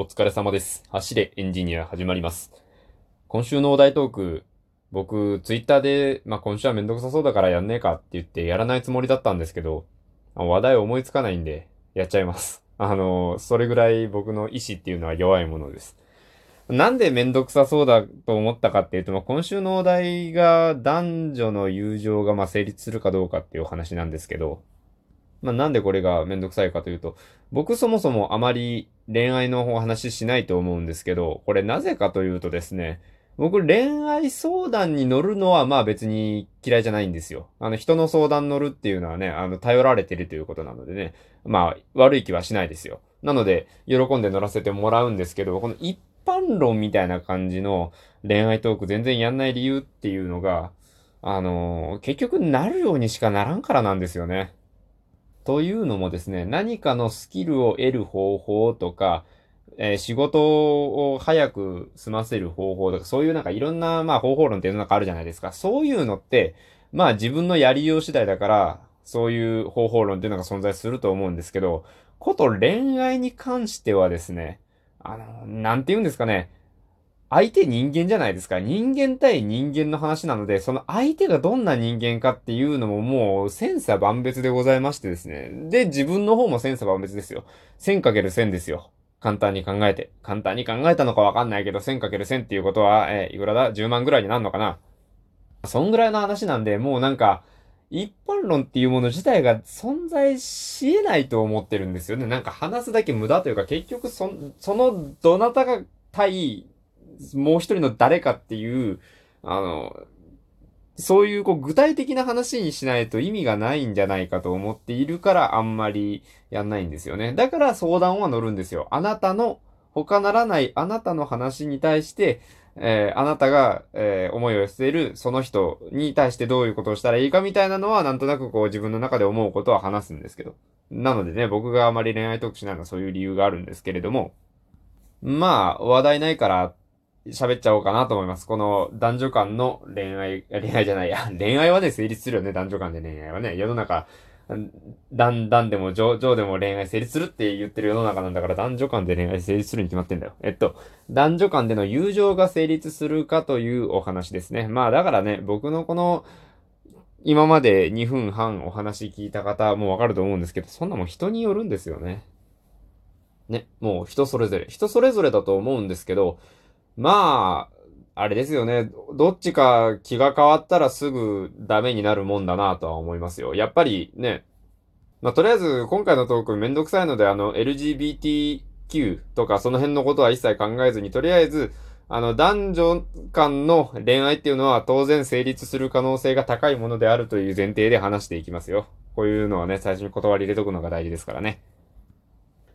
お疲れ様です。走れエンジニア始まります。今週のお題トーク、僕、ツイッターで、まあ、今週はめんどくさそうだからやんねえかって言ってやらないつもりだったんですけど、話題思いつかないんで、やっちゃいます。あの、それぐらい僕の意志っていうのは弱いものです。なんでめんどくさそうだと思ったかっていうと、まあ、今週のお題が男女の友情がま成立するかどうかっていうお話なんですけど、まあ、なんでこれがめんどくさいかというと、僕そもそもあまり恋愛のお話しないと思うんですけど、これなぜかというとですね、僕恋愛相談に乗るのはまあ別に嫌いじゃないんですよ。あの人の相談乗るっていうのはね、あの頼られてるということなのでね、まあ悪い気はしないですよ。なので喜んで乗らせてもらうんですけど、この一般論みたいな感じの恋愛トーク全然やんない理由っていうのが、あの結局なるようにしかならんからなんですよね。というのもですね、何かのスキルを得る方法とか、えー仕事を早く済ませる方法とか、そういうなんかいろんな、まあ方法論っていうのがあるじゃないですか。そういうのって、まあ自分のやりよう次第だから、そういう方法論っていうのが存在すると思うんですけど、こと恋愛に関してはですね、あの、なんて言うんですかね、相手人間じゃないですか。人間対人間の話なので、その相手がどんな人間かっていうのももう千差万別でございましてですね。で、自分の方も千差万別ですよ。1000かける1000ですよ。簡単に考えて。簡単に考えたのかわかんないけど、1000かける1000っていうことは、えーいくらだ ?10 万ぐらいになるのかな？そんぐらいの話なんで、もうなんか、一般論っていうもの自体が存在し得ないと思ってるんですよね。なんか話すだけ無駄というか、結局そ、そのどなたが対、もう一人の誰かっていう、あの、そういうこう具体的な話にしないと意味がないんじゃないかと思っているからあんまりやんないんですよね。だから相談は乗るんですよ。あなたの、他ならないあなたの話に対して、えーあなたが、えー思いを寄せているその人に対してどういうことをしたらいいかみたいなのはなんとなくこう自分の中で思うことは話すんですけど。なのでね、僕があまり恋愛トークしないのはそういう理由があるんですけれども、まあ、話題ないから喋っちゃおうかなと思います。この男女間の恋愛、恋愛じゃないや、恋愛はね、成立するよね、男女間で恋愛はね。世の中、男、男でも女、女でも恋愛成立するって言ってる世の中なんだから男女間で恋愛成立するに決まってんだよ。えっと、男女間での友情が成立するかというお話ですね。まあだからね、僕のこの、今まで2分半お話聞いた方もわかると思うんですけど、そんなもん人によるんですよね。ね、もう人それぞれ。人それぞれだと思うんですけど、まあ、あれですよね。どっちか気が変わったらすぐダメになるもんだなとは思いますよ。やっぱりね、まあとりあえず今回のトークめんどくさいのであの LGBTQ とかその辺のことは一切考えずにとりあえずあの男女間の恋愛っていうのは当然成立する可能性が高いものであるという前提で話していきますよ。こういうのはね、最初に断り入れとくのが大事ですからね。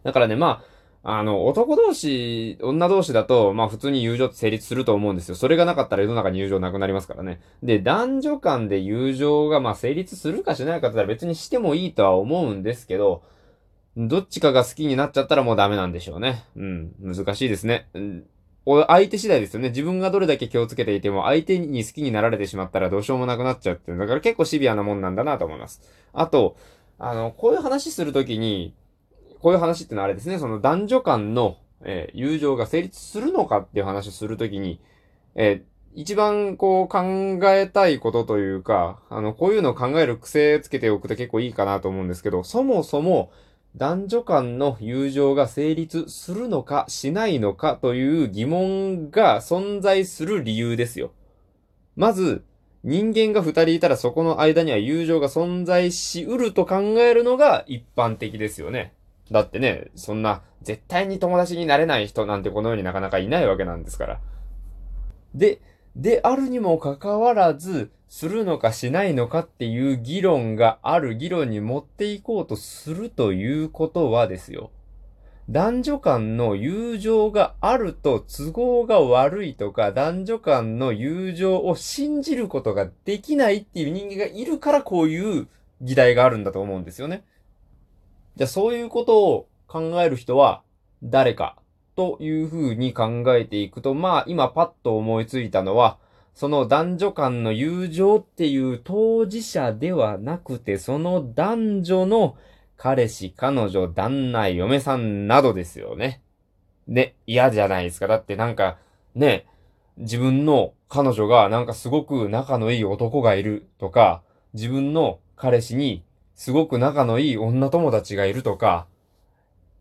だからね、まあ、あの、男同士、女同士だと、まあ普通に友情って成立すると思うんですよ。それがなかったら世の中に友情なくなりますからね。で、男女間で友情がまあ成立するかしないかって言ったら別にしてもいいとは思うんですけど、どっちかが好きになっちゃったらもうダメなんでしょうね。うん、難しいですね。うんお相手次第ですよね。自分がどれだけ気をつけていても、相手に好きになられてしまったらどうしようもなくなっちゃうっていう。だから結構シビアなもんなんだなと思います。あと、あの、こういう話するときに、こういう話ってのはあれですね、その男女間の、えー友情が成立するのかっていう話をするときに、えー一番こう考えたいことというか、あの、こういうのを考える癖つけておくと結構いいかなと思うんですけど、そもそも男女間の友情が成立するのかしないのかという疑問が存在する理由ですよ。まず、人間が二人いたらそこの間には友情が存在しうると考えるのが一般的ですよね。だってね、そんな絶対に友達になれない人なんてこの世になかなかいないわけなんですから。で、であるにもかかわらず、するのかしないのかっていう議論がある議論に持っていこうとするということはですよ。男女間の友情があると都合が悪いとか、男女間の友情を信じることができないっていう人間がいるからこういう議題があるんだと思うんですよね。じゃあそういうことを考える人は誰かというふうに考えていくと、まあ今パッと思いついたのは、その男女間の友情っていう当事者ではなくて、その男女の彼氏、彼女、旦那、嫁さんなどですよね。ね、嫌じゃないですか。だってなんか、ね、自分の彼女がなんかすごく仲のいい男がいるとか、自分の彼氏にすごく仲のいい女友達がいるとか、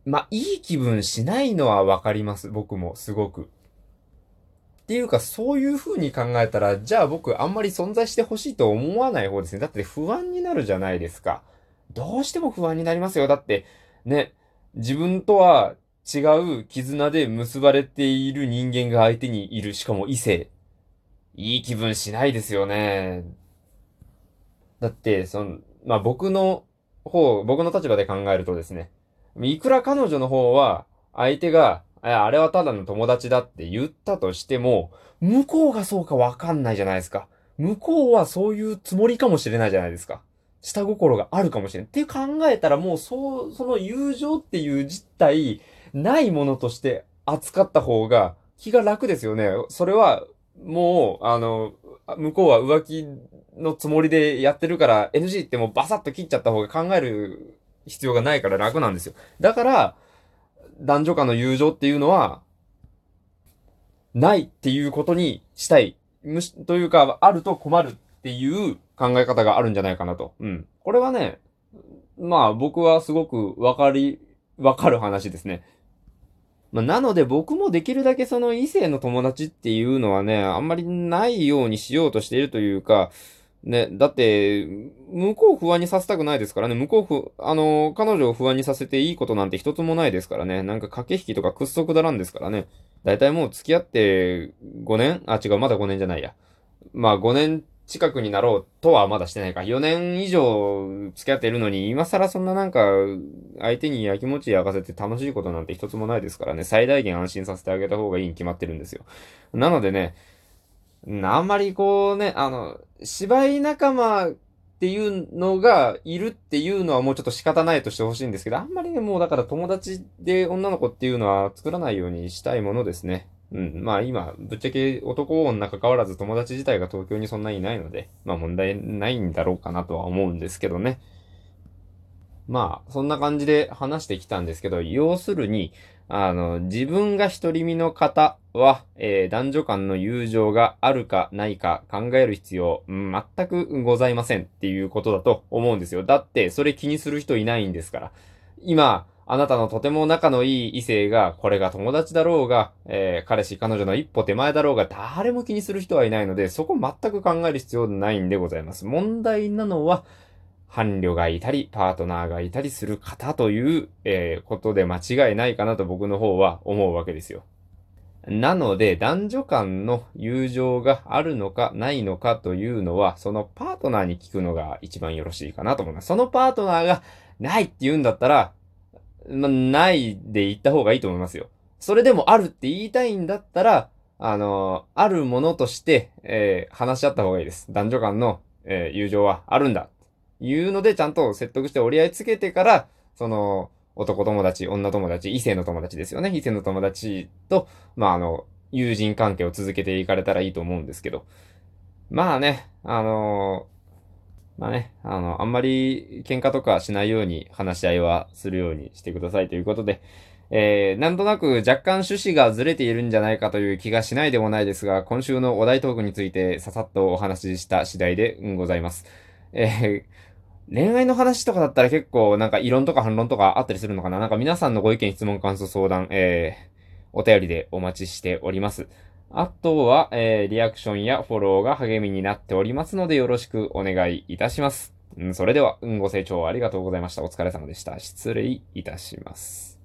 まあ、いい気分しないのはわかります。僕も、すごく。っていうか、そういう風に考えたら、じゃあ僕あんまり存在してほしいと思わない方ですね。だって不安になるじゃないですか。どうしても不安になりますよ。だって、ね、自分とは違う絆で結ばれている人間が相手にいる。しかも異性。いい気分しないですよね。だって、その、まあ、僕の方、僕の立場で考えるとですね、いくら彼女の方は、相手が、あれはただの友達だって言ったとしても、向こうがそうかわかんないじゃないですか。向こうはそういうつもりかもしれないじゃないですか。下心があるかもしれない。って考えたらもうそう、その友情っていう実態、ないものとして扱った方が気が楽ですよね。それは、もう、あの、向こうは浮気のつもりでやってるから NG ってもうバサッと切っちゃった方が考える必要がないから楽なんですよ。だから、男女間の友情っていうのは、ないっていうことにしたい。むし、というか、あると困るっていう考え方があるんじゃないかなと。うん。これはね、まあ僕はすごくわかり、わかる話ですね。まあ、なので僕もできるだけその異性の友達っていうのはね、あんまりないようにしようとしているというか、ね、だって、向こう不安にさせたくないですからね。向こうふ、あの、彼女を不安にさせていいことなんて一つもないですからね。なんか駆け引きとか屈足だらんですからね。だいたいもう付き合って5年あ、違う、まだ5年じゃないや。まあ5年近くになろうとはまだしてないか。4年以上付き合ってるのに、今更そんななんか、相手にやきもち焼かせて楽しいことなんて一つもないですからね。最大限安心させてあげた方がいいに決まってるんですよ。なのでね、あんまりこうね、あの、芝居仲間っていうのがいるっていうのはもうちょっと仕方ないとしてほしいんですけど、あんまりね、もうだから友達で女の子っていうのは作らないようにしたいものですね。うん。まあ今、ぶっちゃけ男女関わらず友達自体が東京にそんなにいないので、まあ問題ないんだろうかなとは思うんですけどね。まあ、そんな感じで話してきたんですけど、要するに、あの、自分が独り身の方は、えー、男女間の友情があるかないか考える必要、全くございませんっていうことだと思うんですよ。だって、それ気にする人いないんですから。今、あなたのとても仲のいい異性が、これが友達だろうが、えー、彼氏、彼女の一歩手前だろうが、誰も気にする人はいないので、そこ全く考える必要ないんでございます。問題なのは、伴侶がいたり、パートナーがいたりする方という、えー、ことで間違いないかなと僕の方は思うわけですよ。なので、男女間の友情があるのかないのかというのは、そのパートナーに聞くのが一番よろしいかなと思います。そのパートナーがないって言うんだったら、まないで言った方がいいと思いますよ。それでもあるって言いたいんだったら、あのー、あるものとして、えー、話し合った方がいいです。男女間の、えー、友情はあるんだ。いうので、ちゃんと説得して折り合いつけてから、その、男友達、女友達、異性の友達ですよね。異性の友達と、まあ、あの、友人関係を続けていかれたらいいと思うんですけど。まあね、あのまあね、あの、あんまり喧嘩とかしないように話し合いはするようにしてくださいということで、えー、なんとなく若干趣旨がずれているんじゃないかという気がしないでもないですが、今週のお題トークについてささっとお話しした次第でございます。えー恋愛の話とかだったら結構なんか異論とか反論とかあったりするのかな？なんか皆さんのご意見、質問、感想、相談、えー、お便りでお待ちしております。あとは、えー、リアクションやフォローが励みになっておりますのでよろしくお願いいたします。うん、それでは、うん、ご清聴ありがとうございました。お疲れ様でした。失礼いたします。